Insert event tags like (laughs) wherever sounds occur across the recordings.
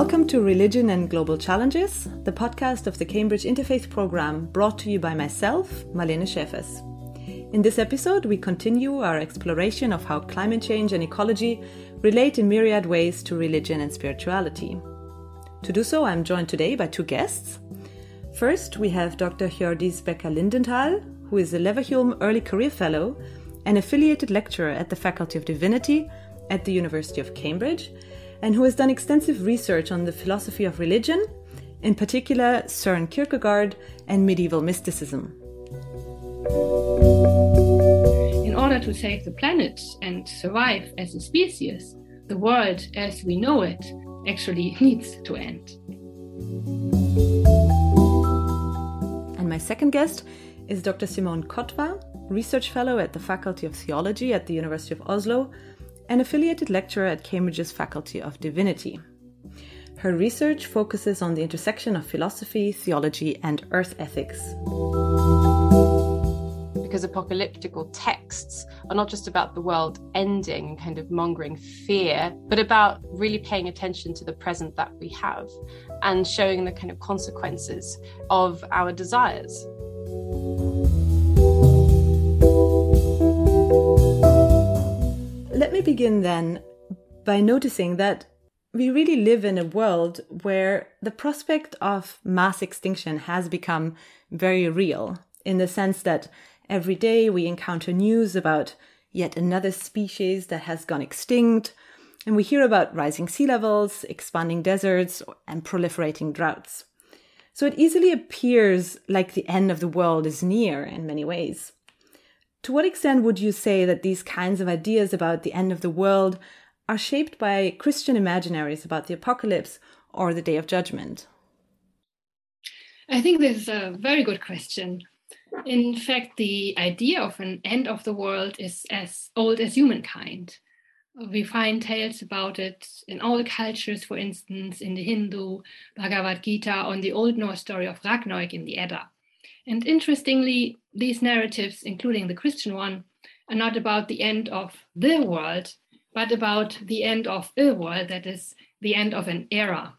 Welcome to Religion and Global Challenges, the podcast of the Cambridge Interfaith Programme brought to you by myself, Marlene Schäfers. In this episode, we continue our exploration of how climate change and ecology relate in myriad ways to religion and spirituality. To do so, I'm joined today by two guests. First, we have Dr. Hjördis Becker Lindenthal, who is a Leverhulme Early Career Fellow and affiliated lecturer at the Faculty of Divinity at the University of Cambridge and who has done extensive research on the philosophy of religion, in particular Søren Kierkegaard and medieval mysticism. In order to save the planet and survive as a species, the world as we know it actually (laughs) needs to end. And my second guest is Dr. Simone Kotva, research fellow at the Faculty of Theology at the University of Oslo an affiliated lecturer at Cambridge's Faculty of Divinity. Her research focuses on the intersection of philosophy, theology, and earth ethics. Because apocalyptical texts are not just about the world ending, and kind of mongering fear, but about really paying attention to the present that we have and showing the kind of consequences of our desires. Let me begin then by noticing that we really live in a world where the prospect of mass extinction has become very real, in the sense that every day we encounter news about yet another species that has gone extinct, and we hear about rising sea levels, expanding deserts, and proliferating droughts. So it easily appears like the end of the world is near in many ways. To what extent would you say that these kinds of ideas about the end of the world are shaped by Christian imaginaries about the apocalypse or the day of judgment? I think this is a very good question. In fact, the idea of an end of the world is as old as humankind. We find tales about it in all cultures, for instance, in the Hindu Bhagavad Gita, on the Old Norse story of Ragnarok in the Edda. And interestingly, these narratives, including the Christian one, are not about the end of the world, but about the end of a world, that is, the end of an era.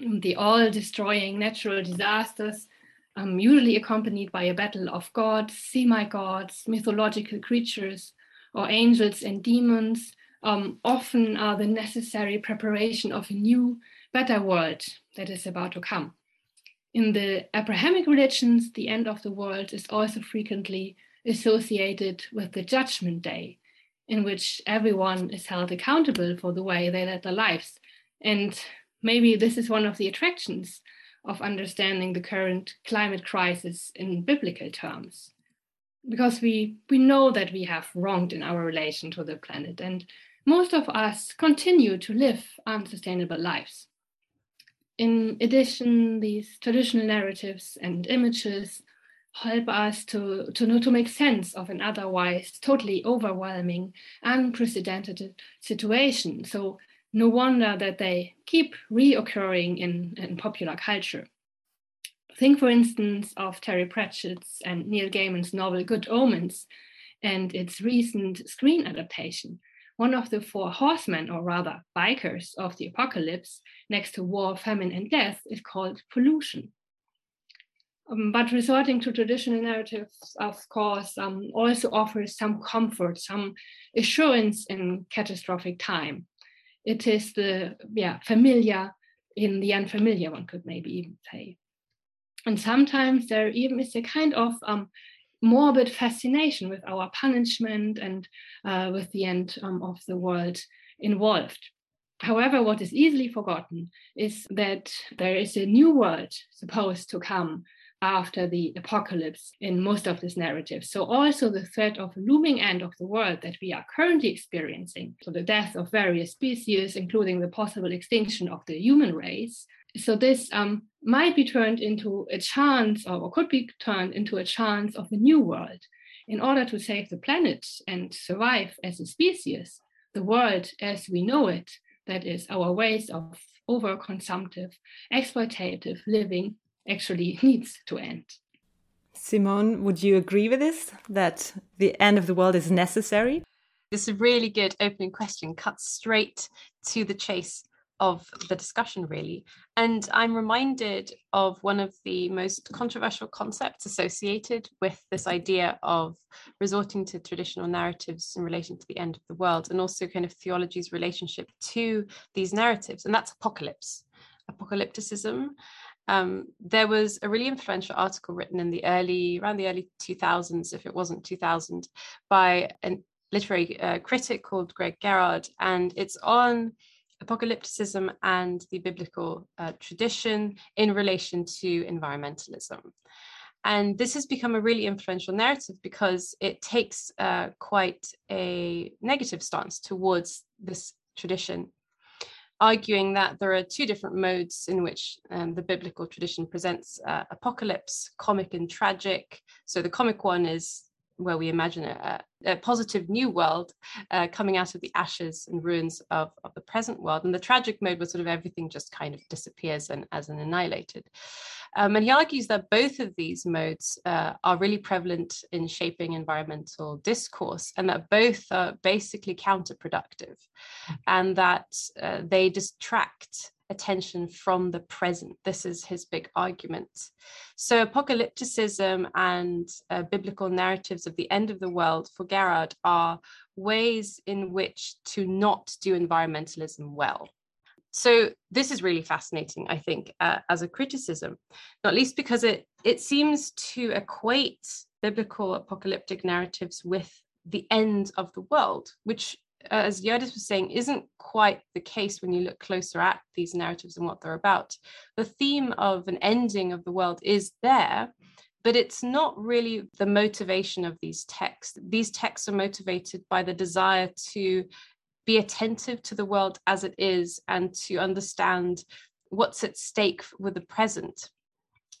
The all destroying natural disasters, um, usually accompanied by a battle of gods, semi gods, mythological creatures, or angels and demons, um, often are the necessary preparation of a new, better world that is about to come. In the Abrahamic religions, the end of the world is also frequently associated with the Judgment Day, in which everyone is held accountable for the way they led their lives. And maybe this is one of the attractions of understanding the current climate crisis in biblical terms. Because we, we know that we have wronged in our relation to the planet, and most of us continue to live unsustainable lives. In addition, these traditional narratives and images help us to, to know to make sense of an otherwise totally overwhelming, unprecedented situation. So no wonder that they keep reoccurring in, in popular culture. Think, for instance, of Terry Pratchett's and Neil Gaiman's novel Good Omens and its recent screen adaptation, one of the four horsemen, or rather bikers, of the apocalypse, next to war, famine, and death, is called pollution. Um, but resorting to traditional narratives, of course, um, also offers some comfort, some assurance in catastrophic time. It is the yeah, familiar in the unfamiliar, one could maybe even say. And sometimes there even is a kind of um, morbid fascination with our punishment and uh, with the end um, of the world involved. However, what is easily forgotten is that there is a new world supposed to come after the apocalypse in most of this narrative. So, also the threat of looming end of the world that we are currently experiencing, so the death of various species, including the possible extinction of the human race. So, this um, might be turned into a chance, or could be turned into a chance of a new world. In order to save the planet and survive as a species, the world as we know it, that is, our ways of overconsumptive, exploitative living, actually (laughs) needs to end. Simone, would you agree with this? That the end of the world is necessary? This is a really good opening question, cut straight to the chase of the discussion, really. And I'm reminded of one of the most controversial concepts associated with this idea of resorting to traditional narratives in relation to the end of the world, and also kind of theology's relationship to these narratives, and that's apocalypse, apocalypticism. Um, there was a really influential article written in the early, around the early 2000s, if it wasn't 2000, by a literary uh, critic called Greg Garrard, and it's on apocalypticism and the biblical uh, tradition in relation to environmentalism. And this has become a really influential narrative because it takes uh, quite a negative stance towards this tradition, arguing that there are two different modes in which um, the biblical tradition presents uh, apocalypse comic and tragic. So the comic one is where we imagine a, a positive new world uh, coming out of the ashes and ruins of, of the present world. And the tragic mode where sort of everything just kind of disappears and as an annihilated. Um, and he argues that both of these modes uh, are really prevalent in shaping environmental discourse and that both are basically counterproductive and that uh, they distract attention from the present. This is his big argument. So, apocalypticism and uh, biblical narratives of the end of the world for Garrard are ways in which to not do environmentalism well. So, this is really fascinating, I think, uh, as a criticism, not least because it, it seems to equate biblical apocalyptic narratives with the end of the world, which Uh, as Hjördis was saying, isn't quite the case when you look closer at these narratives and what they're about. The theme of an ending of the world is there, but it's not really the motivation of these texts. These texts are motivated by the desire to be attentive to the world as it is and to understand what's at stake with the present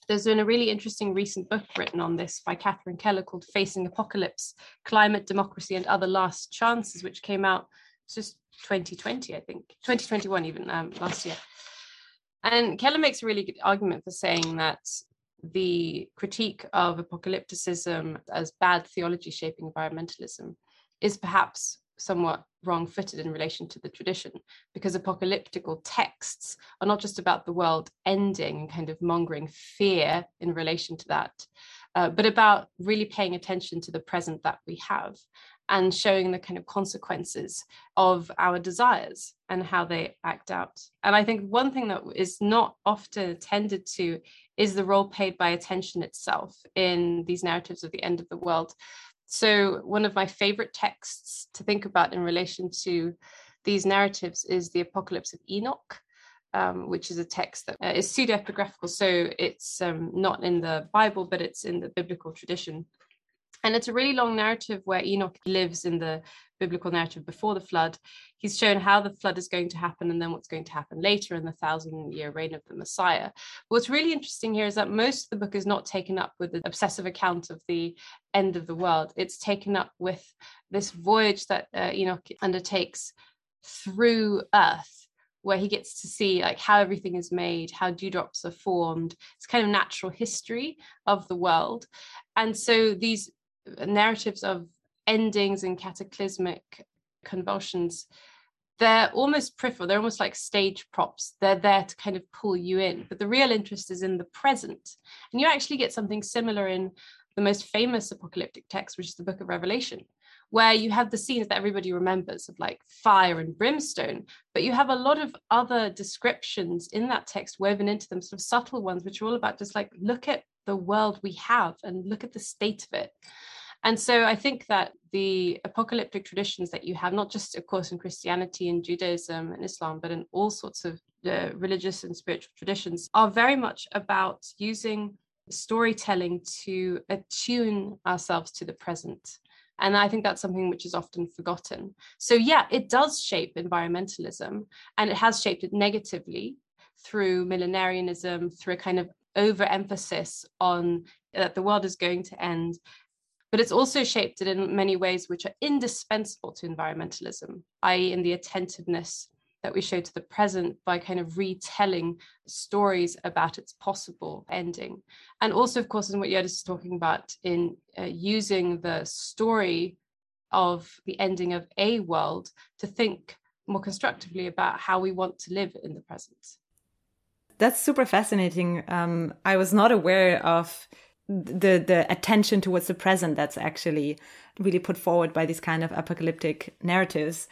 there's been a really interesting recent book written on this by Catherine Keller called Facing Apocalypse Climate, Democracy, and Other Last Chances, which came out just 2020, I think, 2021, even um, last year. And Keller makes a really good argument for saying that the critique of apocalypticism as bad theology shaping environmentalism is perhaps somewhat wrong footed in relation to the tradition because apocalyptical texts are not just about the world ending and kind of mongering fear in relation to that, uh, but about really paying attention to the present that we have and showing the kind of consequences of our desires and how they act out. And I think one thing that is not often attended to is the role played by attention itself in these narratives of the end of the world. So, one of my favorite texts to think about in relation to these narratives is the Apocalypse of Enoch, um, which is a text that uh, is pseudo epigraphical. So, it's um, not in the Bible, but it's in the biblical tradition. And it's a really long narrative where Enoch lives in the biblical narrative before the flood. He's shown how the flood is going to happen and then what's going to happen later in the thousand year reign of the Messiah. What's really interesting here is that most of the book is not taken up with the obsessive account of the end of the world. It's taken up with this voyage that uh, Enoch undertakes through Earth where he gets to see like how everything is made how dewdrops are formed it's kind of natural history of the world and so these narratives of endings and cataclysmic convulsions they're almost peripheral. They're almost like stage props. They're there to kind of pull you in. But the real interest is in the present. And you actually get something similar in the most famous apocalyptic text which is the book of revelation where you have the scenes that everybody remembers of like fire and brimstone. But you have a lot of other descriptions in that text woven into them sort of subtle ones which are all about just like look at the world we have and look at the state of it and so I think that the apocalyptic traditions that you have, not just, of course, in Christianity and Judaism and Islam, but in all sorts of uh, religious and spiritual traditions, are very much about using storytelling to attune ourselves to the present. And I think that's something which is often forgotten. So, yeah, it does shape environmentalism, and it has shaped it negatively through millenarianism, through a kind of overemphasis on that the world is going to end but it's also shaped it in many ways which are indispensable to environmentalism, i.e., in the attentiveness that we show to the present by kind of retelling stories about its possible ending. And also, of course, in what Hjördis is talking about, in uh, using the story of the ending of a world to think more constructively about how we want to live in the present. That's super fascinating. Um, I was not aware of the the attention towards the present that's actually really put forward by these kind of apocalyptic narratives.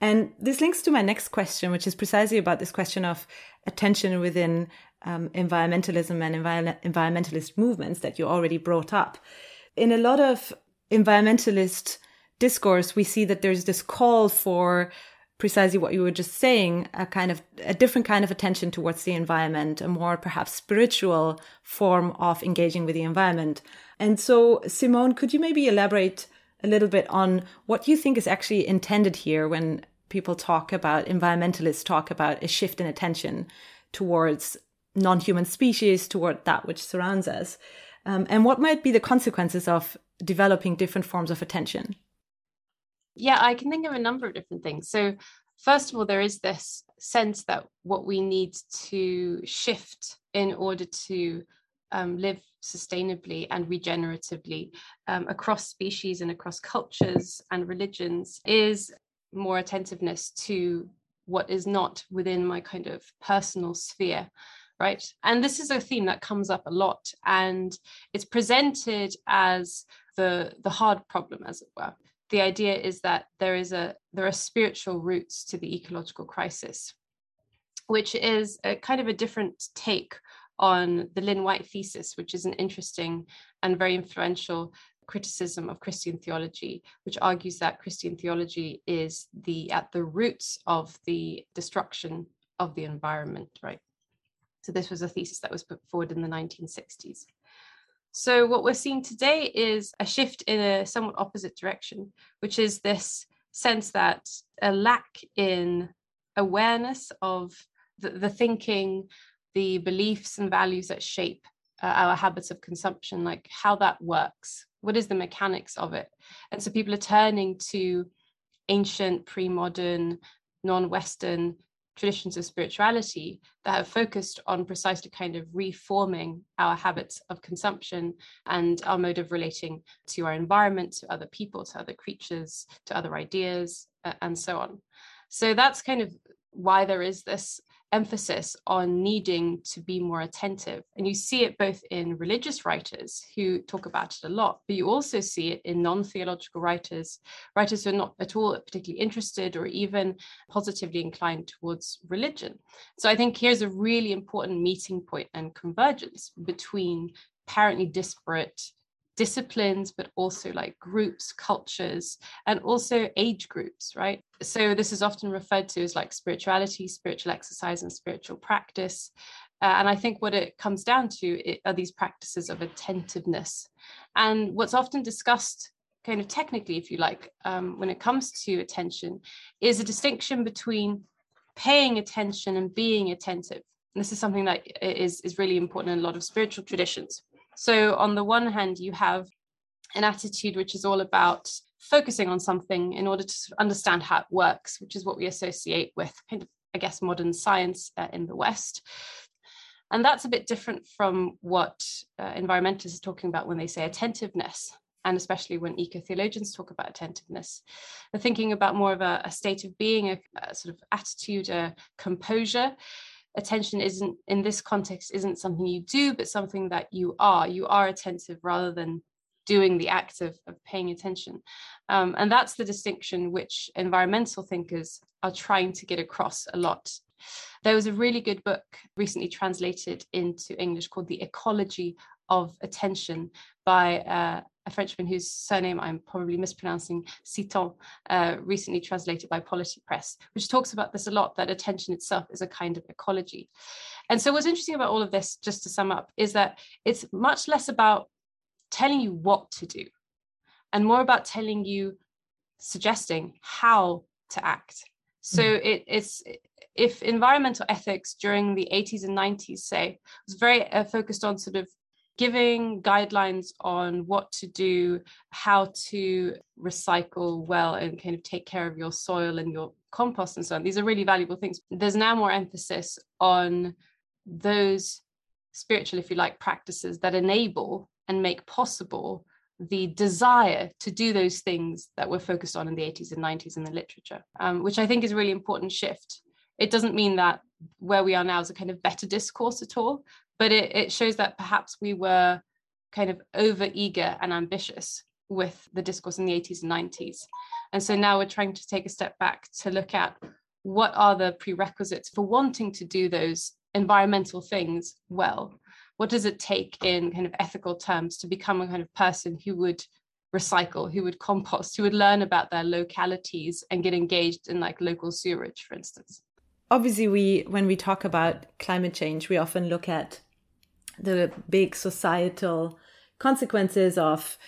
And this links to my next question, which is precisely about this question of attention within um, environmentalism and envi- environmentalist movements that you already brought up. In a lot of environmentalist discourse, we see that there's this call for precisely what you were just saying a kind of a different kind of attention towards the environment, a more perhaps spiritual form of engaging with the environment. And so, Simone, could you maybe elaborate a little bit on what you think is actually intended here when people talk about environmentalists talk about a shift in attention towards non-human species toward that which surrounds us um, and what might be the consequences of developing different forms of attention yeah i can think of a number of different things. So first of all there is this sense that what we need to shift in order to um, live sustainably and regeneratively um, across species and across cultures and religions is more attentiveness to what is not within my kind of personal sphere right? And this is a theme that comes up a lot and it's presented as the the hard problem as it were the idea is that there is a there are spiritual roots to the ecological crisis which is a kind of a different take on the lynn white thesis which is an interesting and very influential criticism of Christian theology, which argues that Christian theology is the at the roots of the destruction of the environment, right? So this was a thesis that was put forward in the 1960s. So what we're seeing today is a shift in a somewhat opposite direction, which is this sense that a lack in awareness of the, the thinking, the beliefs and values that shape uh, our habits of consumption, like how that works, what is the mechanics of it? And so people are turning to ancient pre-modern non-western traditions of spirituality that have focused on precisely kind of reforming our habits of consumption and our mode of relating to our environment to other people to other creatures to other ideas uh, and so on. So that's kind of why there is this emphasis on needing to be more attentive. And you see it both in religious writers who talk about it a lot, but you also see it in non theological writers, writers who are not at all particularly interested or even positively inclined towards religion. So I think here's a really important meeting point and convergence between apparently disparate disciplines, but also like groups, cultures, and also age groups, right? So this is often referred to as like spirituality, spiritual exercise, and spiritual practice. Uh, and I think what it comes down to are these practices of attentiveness. And what's often discussed kind of technically, if you like, um, when it comes to attention, is a distinction between paying attention and being attentive. And this is something that is, is really important in a lot of spiritual traditions. So, on the one hand, you have an attitude which is all about focusing on something in order to understand how it works, which is what we associate with kind of, I guess, modern science uh, in the West. And that's a bit different from what uh, environmentalists are talking about when they say attentiveness, and especially when eco theologians talk about attentiveness. They're thinking about more of a, a state of being, a, a, sort of attitude, a composure, attention isn't in this context isn't something you do but something that you are. You are attentive rather than doing the act of, of paying attention. Um, and that's the distinction which environmental thinkers are trying to get across a lot. There was a really good book recently translated into english called the ecology of attention by uh, a Frenchman whose surname I'm probably mispronouncing, Citton, uh, recently translated by Polity Press, which talks about this a lot that attention itself is a kind of ecology. And so, what's interesting about all of this, just to sum up, is that it's much less about telling you what to do and more about telling you, suggesting how to act. So, mm. it, it's if environmental ethics during the 80s and 90s, say, was very uh, focused on sort of giving guidelines on what to do, how to recycle well and kind of take care of your soil and your compost and so on. These are really valuable things. There's now more emphasis on those spiritual, if you like, practices that enable and make possible the desire to do those things that were focused on in the 80s and 90s in the literature, um, which I think is a really important shift. It doesn't mean that where we are now is a kind of better discourse at all, but it, it shows that perhaps we were kind of over eager and ambitious with the discourse in the 80s and 90s. And so now we're trying to take a step back to look at what are the prerequisites for wanting to do those environmental things well what does it take in kind of ethical terms to become a kind of person who would recycle who would compost who would learn about their localities and get engaged in like local sewerage for instance obviously we when we talk about climate change we often look at the big societal consequences of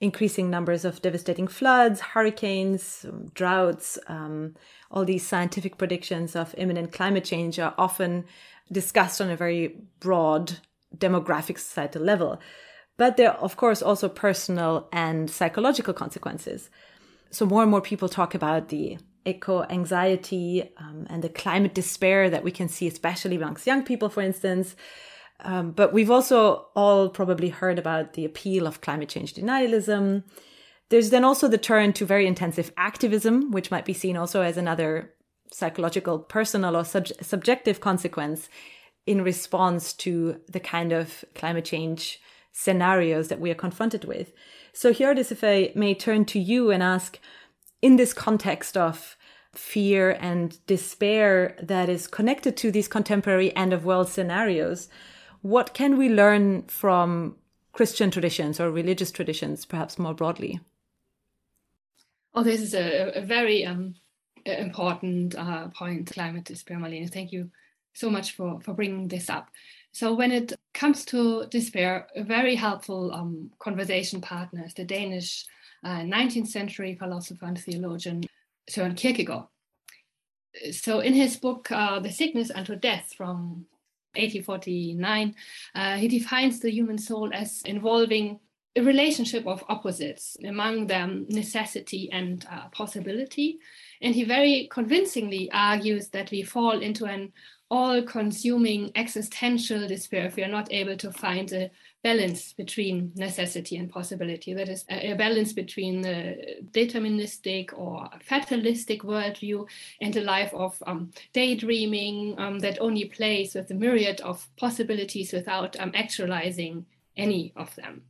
increasing numbers of devastating floods, hurricanes, droughts. Um, all these scientific predictions of imminent climate change are often discussed on a very broad demographic societal level. But there are, of course, also personal and psychological consequences. So more and more people talk about the eco anxiety um, and the climate despair that we can see, especially amongst young people, for instance. Um, but we've also all probably heard about the appeal of climate change denialism. There's then also the turn to very intensive activism, which might be seen also as another psychological, personal, or sub- subjective consequence in response to the kind of climate change scenarios that we are confronted with. So, Hjördis, if I may turn to you and ask, in this context of fear and despair that is connected to these contemporary end of world scenarios, what can we learn from Christian traditions or religious traditions, perhaps more broadly? Oh, this is a, a very um, important uh, point, climate despair, Marlene. Thank you so much for, for bringing this up. So, when it comes to despair, a very helpful um, conversation partner is the Danish uh, 19th century philosopher and theologian Søren Kierkegaard. So, in his book, uh, The Sickness Unto Death from 1849, uh, he defines the human soul as involving a relationship of opposites, among them necessity and uh, possibility. And he very convincingly argues that we fall into an all consuming existential despair if we are not able to find a balance between necessity and possibility. That is, a, balance between the deterministic or fatalistic worldview and a life of um, daydreaming um, that only plays with the myriad of possibilities without um, actualizing any of them.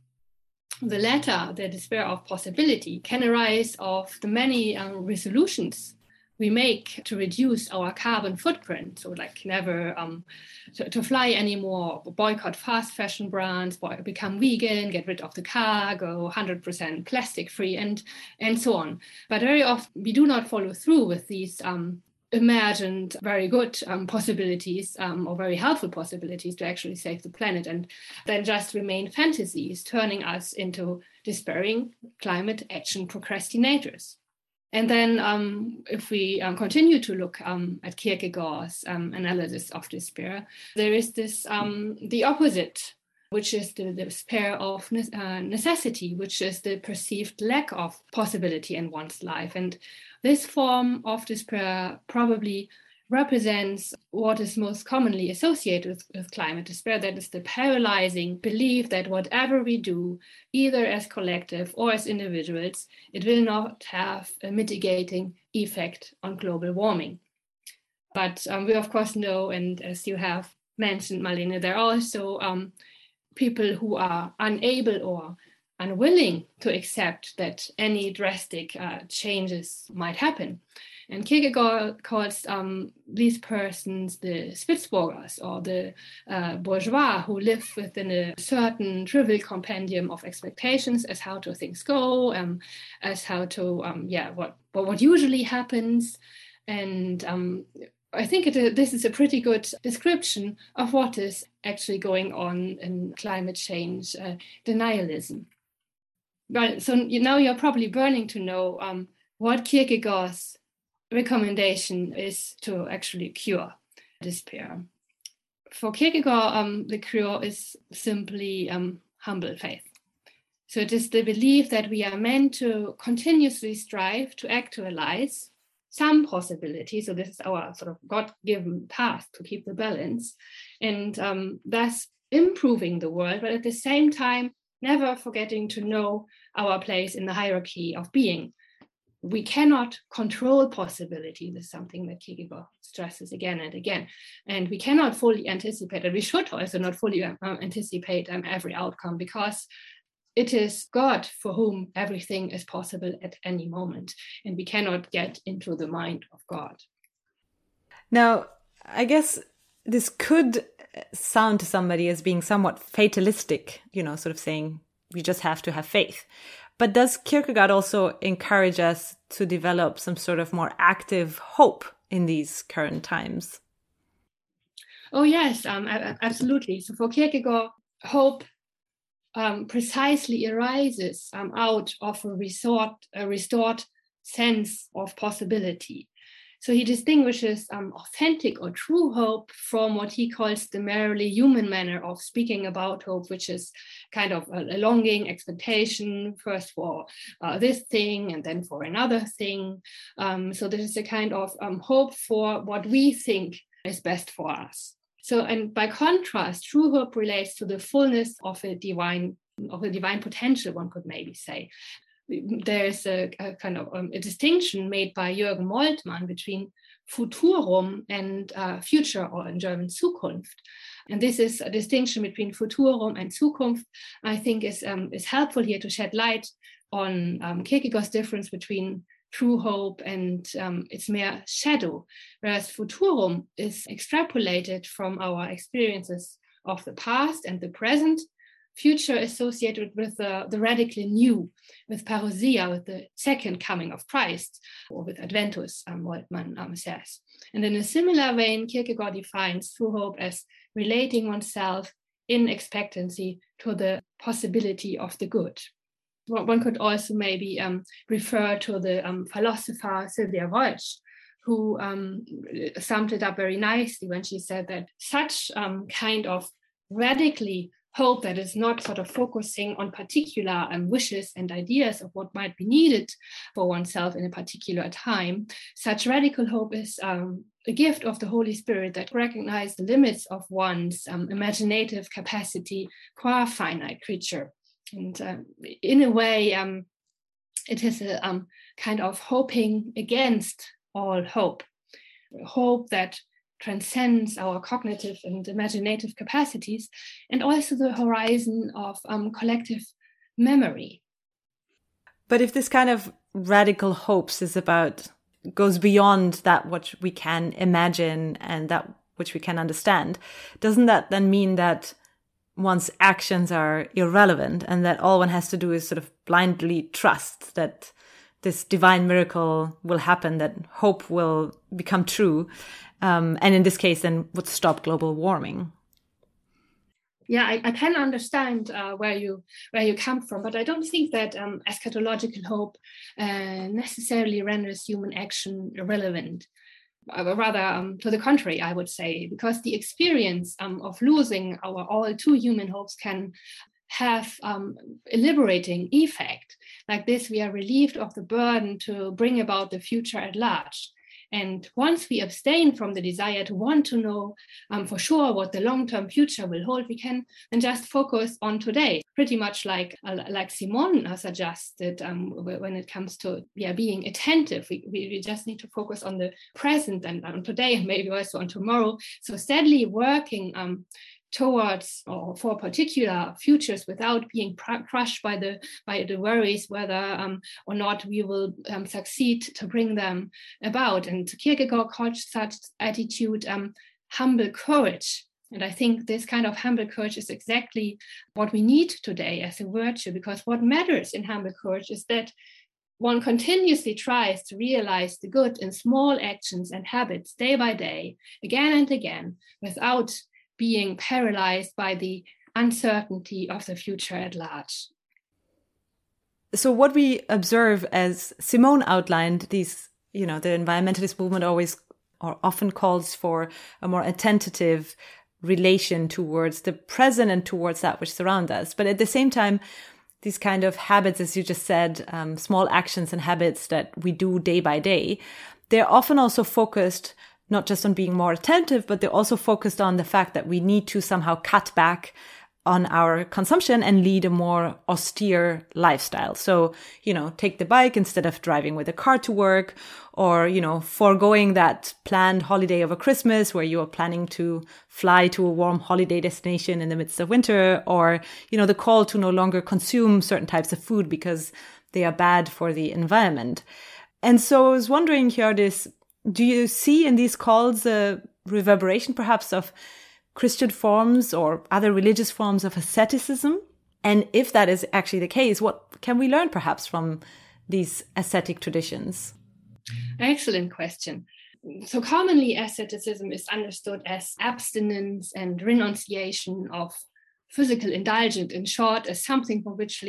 The latter, the despair of possibility, can arise of the many um, resolutions we make to reduce our carbon footprint. So, like never um, to, to, fly anymore, boycott fast fashion brands, boy, become vegan, get rid of the car, go 100% plastic free, and and so on. But very often we do not follow through with these. Um, imagined very good um, possibilities um, or very helpful possibilities to actually save the planet and then just remain fantasies turning us into despairing climate action procrastinators and then, um, if we um, continue to look um, at Kierkegaard's um, analysis of despair, there is this um, the opposite, which is the, the despair of ne- uh, necessity, which is the perceived lack of possibility in one's life. And this form of despair probably represents what is most commonly associated with, with, climate despair that is the paralyzing belief that whatever we do, either as collective or as individuals, it will not have a mitigating effect on global warming. But um, we, of course, know, and as you have mentioned, Marlene, there are also um, people who are unable or unwilling to accept that any drastic uh, changes might happen. And Kierkegaard calls um, these persons the Spitzbürgers or the uh, bourgeois who live within a certain trivial compendium of expectations as how to things go, um, as how to, um, yeah, what, what, what usually happens. And um, I think it, this is a pretty good description of what is actually going on in climate change uh, denialism. Right, so now you're probably burning to know um, what Kierkegaard's recommendation is to actually cure despair. For Kierkegaard, um, the cure is simply um, humble faith. So it is the belief that we are meant to continuously strive to actualize some possibility. So this is our sort of God-given path to keep the balance, and um, thus improving the world, but at the same time never forgetting to know our place in the hierarchy of being. We cannot control possibility. This is something that Kierkegaard stresses again and again. And we cannot fully anticipate, and we should also not fully um, anticipate um, every outcome because it is God for whom everything is possible at any moment. And we cannot get into the mind of God. Now, I guess this could sound to somebody as being somewhat fatalistic, you know, sort of saying we just have to have faith. But does Kierkegaard also encourage us to develop some sort of more active hope in these current times? Oh, yes, um, absolutely. So for Kierkegaard, hope um, precisely arises um, out of a, resort, a restored sense of possibility. So he distinguishes um, authentic or true hope from what he calls the merely human manner of speaking about hope, which is kind of a, longing, expectation, first for uh, this thing and then for another thing. Um, so this is a kind of um, hope for what we think is best for us. So, and by contrast, true hope relates to the fullness of a divine of a divine potential, one could maybe say there's a, a kind of um, a distinction made by Jürgen Moltmann between Futurum and uh, future, or in German Zukunft. And this is a distinction between Futurum and Zukunft, I think is, um, is helpful here to shed light on um, Kierkegaard's difference between true hope and um, its mere shadow, whereas Futurum is extrapolated from our experiences of the past and the present future associated with the, the radically new, with parousia, with the second coming of Christ, or with Adventus, um, um, says. And in a similar vein, Kierkegaard defines true hope as relating oneself in expectancy to the possibility of the good. One could also maybe um, refer to the um, philosopher Sylvia Walsh, who um, summed it up very nicely when she said that such um, kind of radically hope that is not sort of focusing on particular um, wishes and ideas of what might be needed for oneself in a particular time. Such radical hope is um, a gift of the Holy Spirit that recognizes the limits of one's um, imaginative capacity qua finite creature. And uh, in a way, um, it is a um, kind of hoping against all hope, hope that transcends our cognitive and imaginative capacities, and also the horizon of um, collective memory. But if this kind of radical hopes is about goes beyond that which we can imagine and that which we can understand, doesn't that then mean that one's actions are irrelevant and that all one has to do is sort of blindly trust that this divine miracle will happen, that hope will become true, um, and in this case, then would stop global warming. Yeah, I, I can understand uh, where you where you come from, but I don't think that um, eschatological hope uh, necessarily renders human action irrelevant. Uh, rather, um, to the contrary, I would say, because the experience um, of losing our all too human hopes can have um, a liberating effect. Like this, we are relieved of the burden to bring about the future at large. And once we abstain from the desire to want to know um, for sure what the long-term future will hold, we can then just focus on today. Pretty much like uh, like Simone uh, suggested um, when it comes to yeah being attentive, we, we just need to focus on the present and on today and maybe also on tomorrow. So steadily working um, towards or for particular futures without being pr- crushed by the by the worries whether um, or not we will um, succeed to bring them about. And Kierkegaard calls such attitude um, humble courage. And I think this kind of humble courage is exactly what we need today as a virtue, because what matters in humble courage is that one continuously tries to realize the good in small actions and habits day by day, again and again, without being paralyzed by the uncertainty of the future at large. So, what we observe, as Simone outlined, these, you know, the environmentalist movement always or often calls for a more attentive relation towards the present and towards that which surrounds us. But at the same time, these kind of habits, as you just said, um, small actions and habits that we do day by day, they're often also focused not just on being more attentive, but they're also focused on the fact that we need to somehow cut back on our consumption and lead a more austere lifestyle. So, you know, take the bike instead of driving with a car to work or, you know, foregoing that planned holiday over Christmas where you are planning to fly to a warm holiday destination in the midst of winter or, you know, the call to no longer consume certain types of food because they are bad for the environment. And so I was wondering, Hjördis, do you see in these calls a reverberation perhaps of Christian forms or other religious forms of asceticism? And if that is actually the case, what can we learn perhaps from these ascetic traditions? Excellent question. So, commonly, asceticism is understood as abstinence and renunciation of physical indulgence, in short, as something for which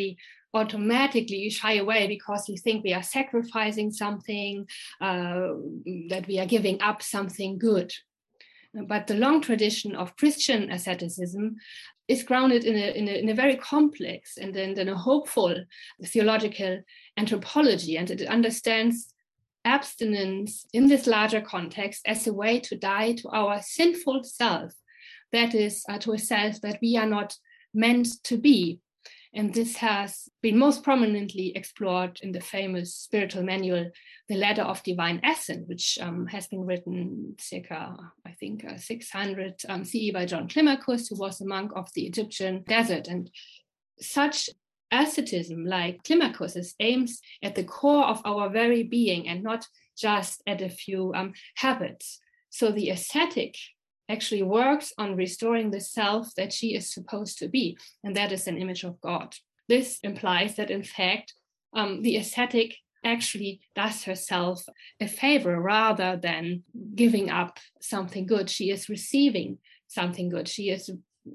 automatically you shy away because we think we are sacrificing something, uh, that we are giving up something good. But the long tradition of Christian asceticism is grounded in a, in a, in a very complex and then, then a hopeful theological anthropology, and it understands abstinence in this larger context as a way to die to our sinful self, that is, uh, to a self that we are not meant to be. And this has been most prominently explored in the famous spiritual manual, The Ladder of Divine Ascent, which um, has been written circa, I think, uh, 600 um, CE by John Climacus, who was a monk of the Egyptian desert. And such asceticism, like Climacus's, aims at the core of our very being and not just at a few um, habits. So the ascetic actually works on restoring the self that she is supposed to be, and that is an image of God. This implies that, in fact, um, the ascetic actually does herself a favor rather than giving up something good. She is receiving something good. She is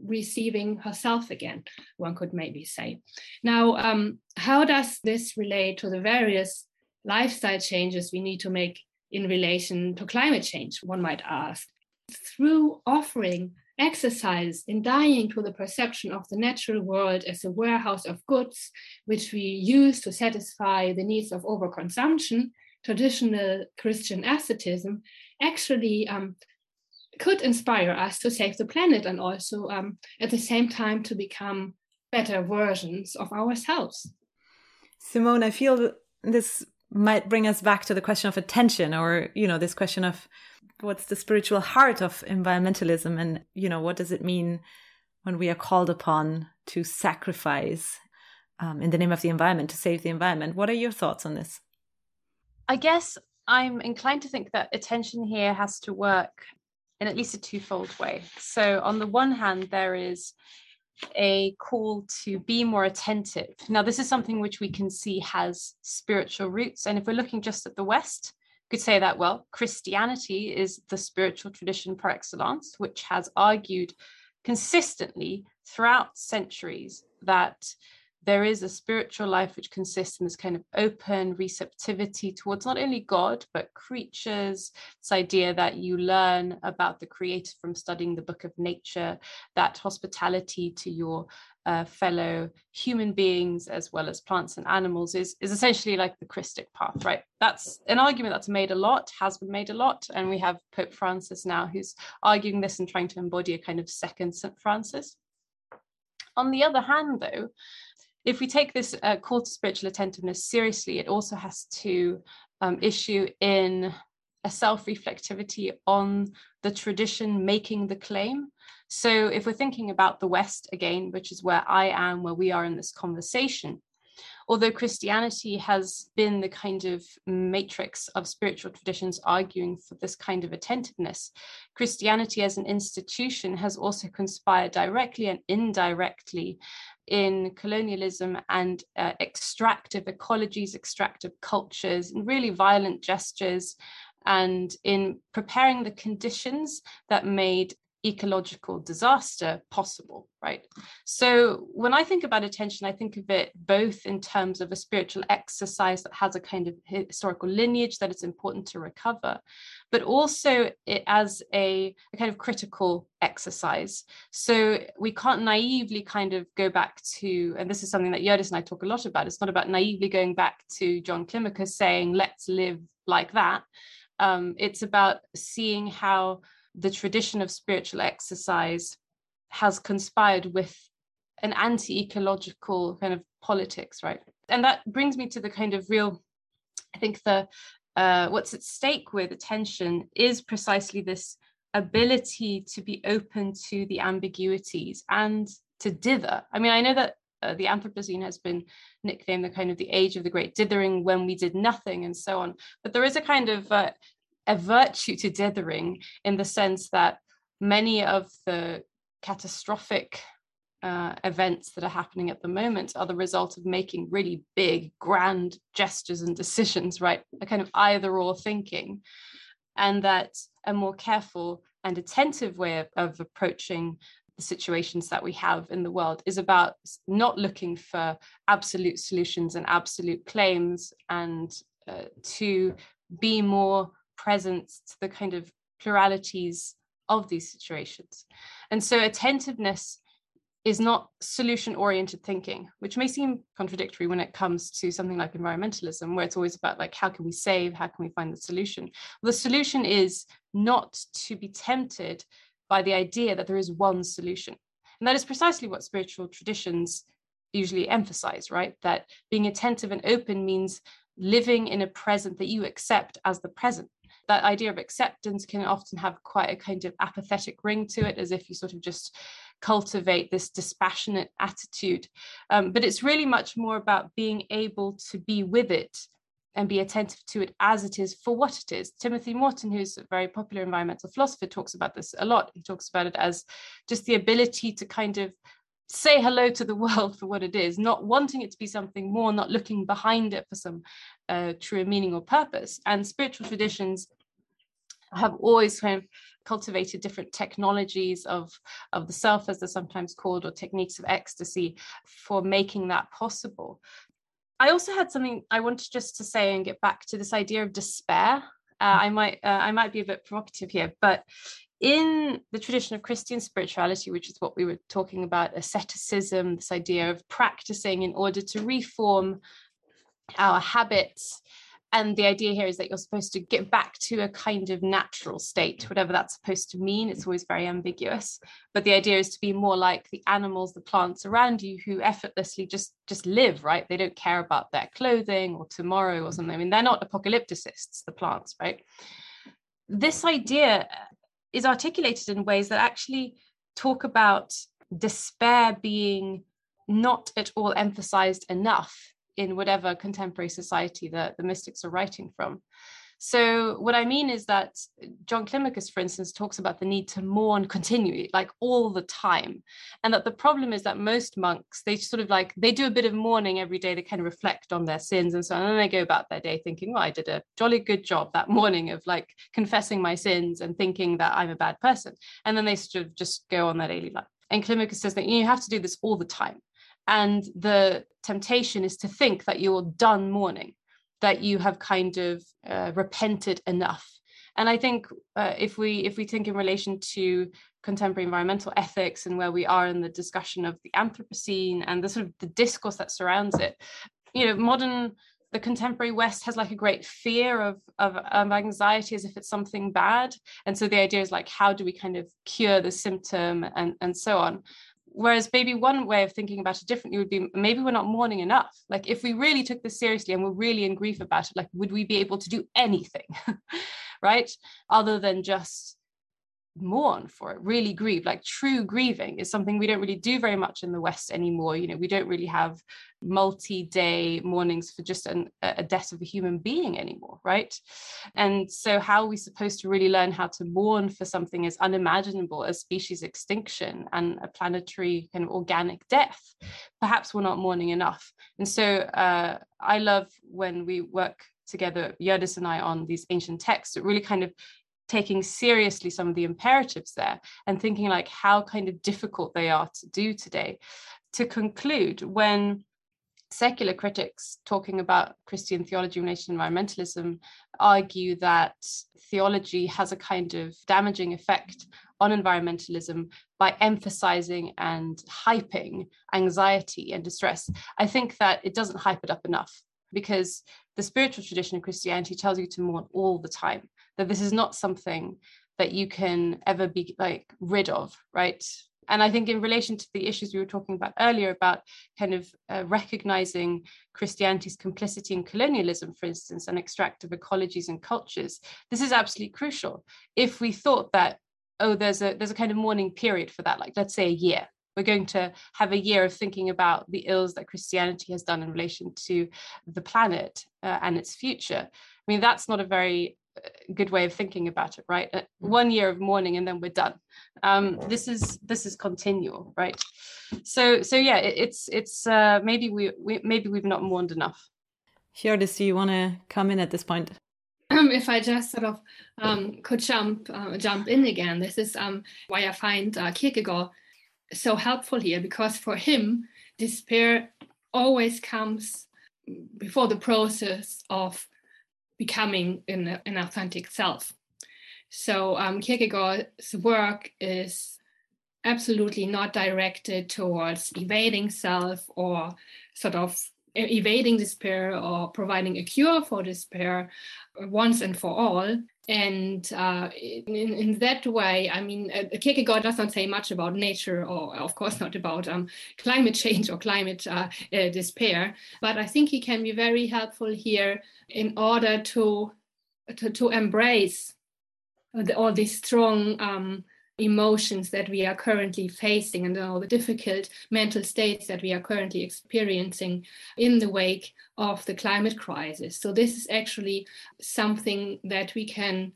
receiving herself again, one could maybe say. Now, um, how does this relate to the various lifestyle changes we need to make in relation to climate change, one might ask? Through offering exercise in dying to the perception of the natural world as a warehouse of goods, which we use to satisfy the needs of overconsumption, traditional Christian asceticism actually um, could inspire us to save the planet and also um, at the same time to become better versions of ourselves. Simone, I feel this might bring us back to the question of attention or, you know, this question of what's the spiritual heart of environmentalism and you know what does it mean when we are called upon to sacrifice um, in the name of the environment to save the environment what are your thoughts on this i guess i'm inclined to think that attention here has to work in at least a twofold way so on the one hand there is a call to be more attentive. Now, this is something which we can see has spiritual roots. And if we're looking just at the West, could say that, well, Christianity is the spiritual tradition par excellence, which has argued consistently throughout centuries that there is a spiritual life which consists in this kind of open receptivity towards not only God, but creatures. This idea that you learn about the creator from studying the book of nature, that hospitality to your uh, fellow human beings as well as plants and animals is is essentially like the Christic path, right? That's an argument that's made a lot, has been made a lot, and we have Pope Francis now who's arguing this and trying to embody a kind of second St. Francis. On the other hand, though, if we take this uh, call to spiritual attentiveness seriously, it also has to um, issue in a self reflectivity on the tradition making the claim. So if we're thinking about the West again, which is where I am, where we are in this conversation, although Christianity has been the kind of matrix of spiritual traditions arguing for this kind of attentiveness, Christianity as an institution has also conspired directly and indirectly in colonialism and uh, extractive ecologies, extractive cultures, and really violent gestures, and in preparing the conditions that made ecological disaster possible, right? So when I think about attention, I think of it both in terms of a spiritual exercise that has a kind of historical lineage that it's important to recover, but also it as a, a kind of critical exercise. So we can't naively kind of go back to, and this is something that Hjördis and I talk a lot about, it's not about naively going back to John Climacus saying, let's live like that. Um, it's about seeing how the tradition of spiritual exercise has conspired with an anti-ecological kind of politics, right? And that brings me to the kind of real, I think the uh, what's at stake with attention is precisely this ability to be open to the ambiguities and to dither. I mean, I know that uh, the Anthropocene has been nicknamed the kind of the age of the great dithering when we did nothing and so on. But there is a kind of uh, a virtue to dithering in the sense that many of the catastrophic uh, events that are happening at the moment are the result of making really big, grand gestures and decisions, right? A kind of either or thinking. And that a more careful and attentive way of, of approaching the situations that we have in the world is about not looking for absolute solutions and absolute claims and uh, to be more present to the kind of pluralities of these situations. And so attentiveness is not solution oriented thinking, which may seem contradictory when it comes to something like environmentalism, where it's always about like, how can we save? How can we find the solution? The solution is not to be tempted by the idea that there is one solution. And that is precisely what spiritual traditions usually emphasize, right? That being attentive and open means living in a present that you accept as the present that idea of acceptance can often have quite a kind of apathetic ring to it, as if you sort of just cultivate this dispassionate attitude. Um, but it's really much more about being able to be with it and be attentive to it as it is for what it is. Timothy Morton, who's a very popular environmental philosopher, talks about this a lot. He talks about it as just the ability to kind of say hello to the (laughs) world for what it is, not wanting it to be something more, not looking behind it for some uh, true meaning or purpose. And spiritual traditions have always kind of cultivated different technologies of, of the self, as they're sometimes called, or techniques of ecstasy for making that possible. I also had something I wanted just to say and get back to this idea of despair. Uh, I might uh, I might be a bit provocative here, but in the tradition of Christian spirituality, which is what we were talking about, asceticism, this idea of practicing in order to reform our habits and the idea here is that you're supposed to get back to a kind of natural state whatever that's supposed to mean. It's always very ambiguous. But the idea is to be more like the animals the plants around you who effortlessly just just live right? They don't care about their clothing or tomorrow or something. I mean they're not apocalypticists the plants right? This idea is articulated in ways that actually talk about despair being not at all emphasized enough in whatever contemporary society that the mystics are writing from. So what I mean is that John Climacus, for instance, talks about the need to mourn continually, like all the time. And that the problem is that most monks, they sort of like, they do a bit of mourning every day. They kind of reflect on their sins and so on. And then they go about their day thinking, well, I did a jolly good job that morning of like confessing my sins and thinking that I'm a bad person. And then they sort of just go on their daily life. And Climacus says that you have to do this all the time. And the temptation is to think that you're done mourning, that you have kind of uh, repented enough. And I think uh, if we if we think in relation to contemporary environmental ethics and where we are in the discussion of the Anthropocene and the sort of the discourse that surrounds it, you know, modern the contemporary West has like a great fear of, of, of anxiety as if it's something bad. And so the idea is like, how do we kind of cure the symptom and, and so on? Whereas maybe one way of thinking about it differently would be maybe we're not mourning enough. Like if we really took this seriously and we're really in grief about it like would we be able to do anything? (laughs) Right? Other than just mourn for it really grieve like true grieving is something we don't really do very much in the west anymore you know we don't really have multi-day mournings for just an, a death of a human being anymore right? And so how are we supposed to really learn how to mourn for something as unimaginable as species extinction and a planetary kind of organic death? Perhaps we're not mourning enough. And so uh, i love when we work together Hjördis and I on these ancient texts, it really kind of taking seriously some of the imperatives there and thinking like how kind of difficult they are to do today. To conclude, when secular critics talking about Christian theology relation environmentalism argue that theology has a kind of damaging effect on environmentalism by emphasizing and hyping anxiety and distress. I think that it doesn't hype it up enough because the spiritual tradition of Christianity tells you to mourn all the time that this is not something that you can ever be like rid of right and I think in relation to the issues we were talking about earlier about kind of uh, recognizing Christianity's complicity in colonialism, for instance, and extractive ecologies and cultures, this is absolutely crucial. If we thought that, oh, there's a there's a kind of mourning period for that, like let's say a year, we're going to have a year of thinking about the ills that Christianity has done in relation to the planet uh, and its future. I mean, that's not a very good way of thinking about it right? Uh, mm. one year of mourning and then we're done. Um, this is this is continual right? So so yeah it, it's it's uh, maybe we, we maybe we've not mourned enough. Hjördis, do you want to come in at this point? Um, (clears throat) if I just sort of um, could jump uh, jump in again, this is um, why I find uh, Kierkegaard so helpful here because for him, despair always comes before the process of becoming an, an authentic self. So um, Kierkegaard's work is absolutely not directed towards evading self or sort of evading despair or providing a cure for despair once and for all. And uh, in, in, that way, I mean, uh, Kierkegaard does not say much about nature, or of course not about um, climate change or climate uh, uh, despair. But I think he can be very helpful here in order to to, to embrace the, all these strong um, emotions that we are currently facing and all the difficult mental states that we are currently experiencing in the wake of the climate crisis. So, this is actually something that we can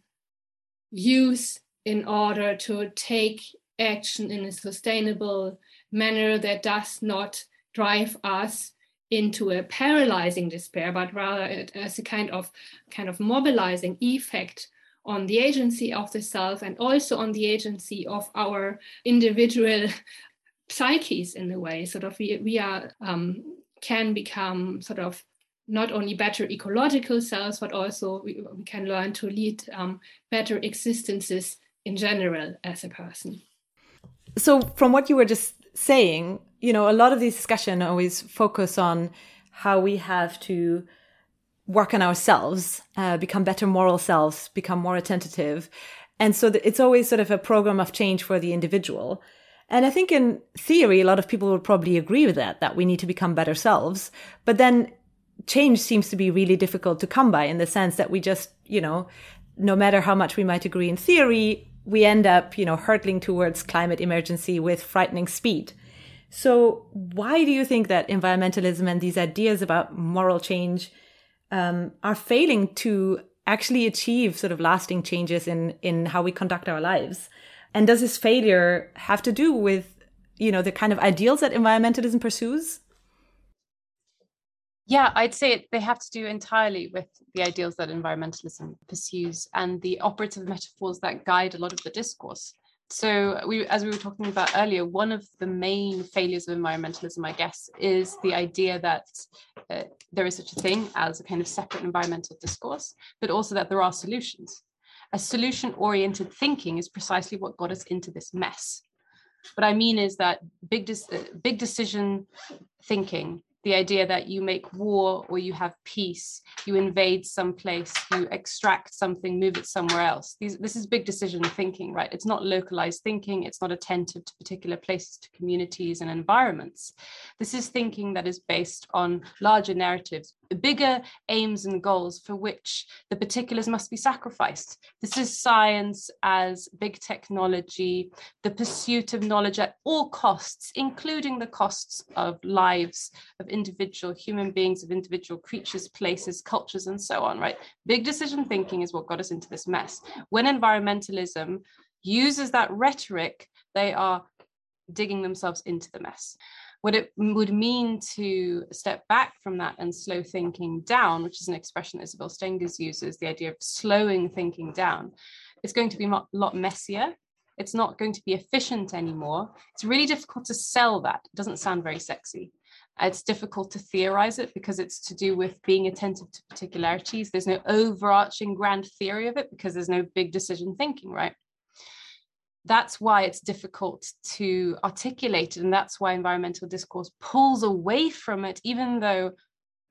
use in order to take action in a sustainable manner that does not drive us into a paralyzing despair but rather as a kind of kind of mobilizing effect on the agency of the self and also on the agency of our individual (laughs) psyches in a way. Sort of we, we are um, can become sort of not only better ecological selves but also we, we can learn to lead um, better existences in general as a person. So from what you were just saying you know a lot of these discussion always focus on how we have to work on ourselves, uh, become better moral selves, become more attentive. And so it's always sort of a program of change for the individual. And I think in theory, a lot of people would probably agree with that, that we need to become better selves. But then change seems to be really difficult to come by in the sense that we just, you know, no matter how much we might agree in theory, we end up, you know, hurtling towards climate emergency with frightening speed. So why do you think that environmentalism and these ideas about moral change um, are failing to actually achieve sort of lasting changes in in how we conduct our lives? And does this failure have to do with you know the kind of ideals that environmentalism pursues? Yeah i'd say they have to do entirely with the ideals that environmentalism pursues and the operative metaphors that guide a lot of the discourse so we as we were talking about earlier one of the main failures of environmentalism i guess is the idea that uh, there is such a thing as a kind of separate environmental discourse but also that there are solutions. A solution oriented thinking is precisely what got us into this mess. What i mean is that big uh, big decision thinking the idea that you make war or you have peace, you invade some place, you extract something, move it somewhere else. These, this is big decision thinking, right? It's not localized thinking, it's not attentive to particular places, to communities and environments. This is thinking that is based on larger narratives, bigger aims and goals for which the particulars must be sacrificed. This is science as big technology, the pursuit of knowledge at all costs, including the costs of lives of individual human beings, of individual creatures, places, cultures, and so on, right? Big decision thinking is what got us into this mess. When environmentalism uses that rhetoric, they are digging themselves into the mess what it would mean to step back from that and slow thinking down, which is an expression Isabel Stengers uses, the idea of slowing thinking down, it's going to be a lot messier. It's not going to be efficient anymore. It's really difficult to sell that. It doesn't sound very sexy. It's difficult to theorize it because it's to do with being attentive to particularities. There's no overarching grand theory of it because there's no big decision thinking, right? That's why it's difficult to articulate it and that's why environmental discourse pulls away from it even though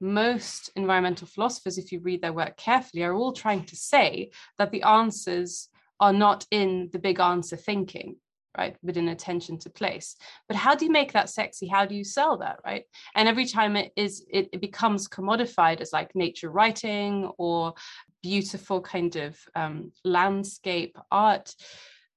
most environmental philosophers if you read their work carefully are all trying to say that the answers are not in the big answer thinking right within attention to place. But how do you make that sexy? How do you sell that right? And every time it is it, it becomes commodified as like nature writing or beautiful kind of um, landscape art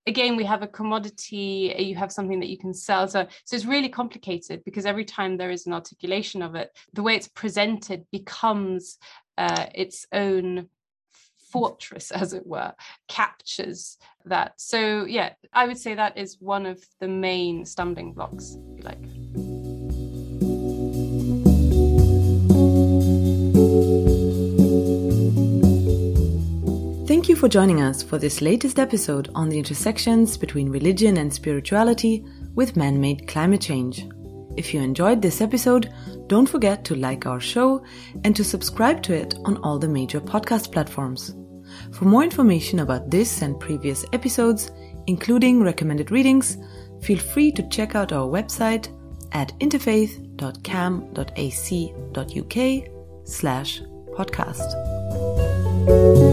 again we have a commodity you have something that you can sell. So so it's really complicated because every time there is an articulation of it the way it's presented becomes uh, its own fortress as it were captures that. So yeah i would say that is one of the main stumbling blocks if you like Thank you for joining us for this latest episode on the intersections between religion and spirituality with man made climate change. If you enjoyed this episode, don't forget to like our show and to subscribe to it on all the major podcast platforms. For more information about this and previous episodes, including recommended readings, feel free to check out our website at interfaith.cam.ac.uk slash podcast.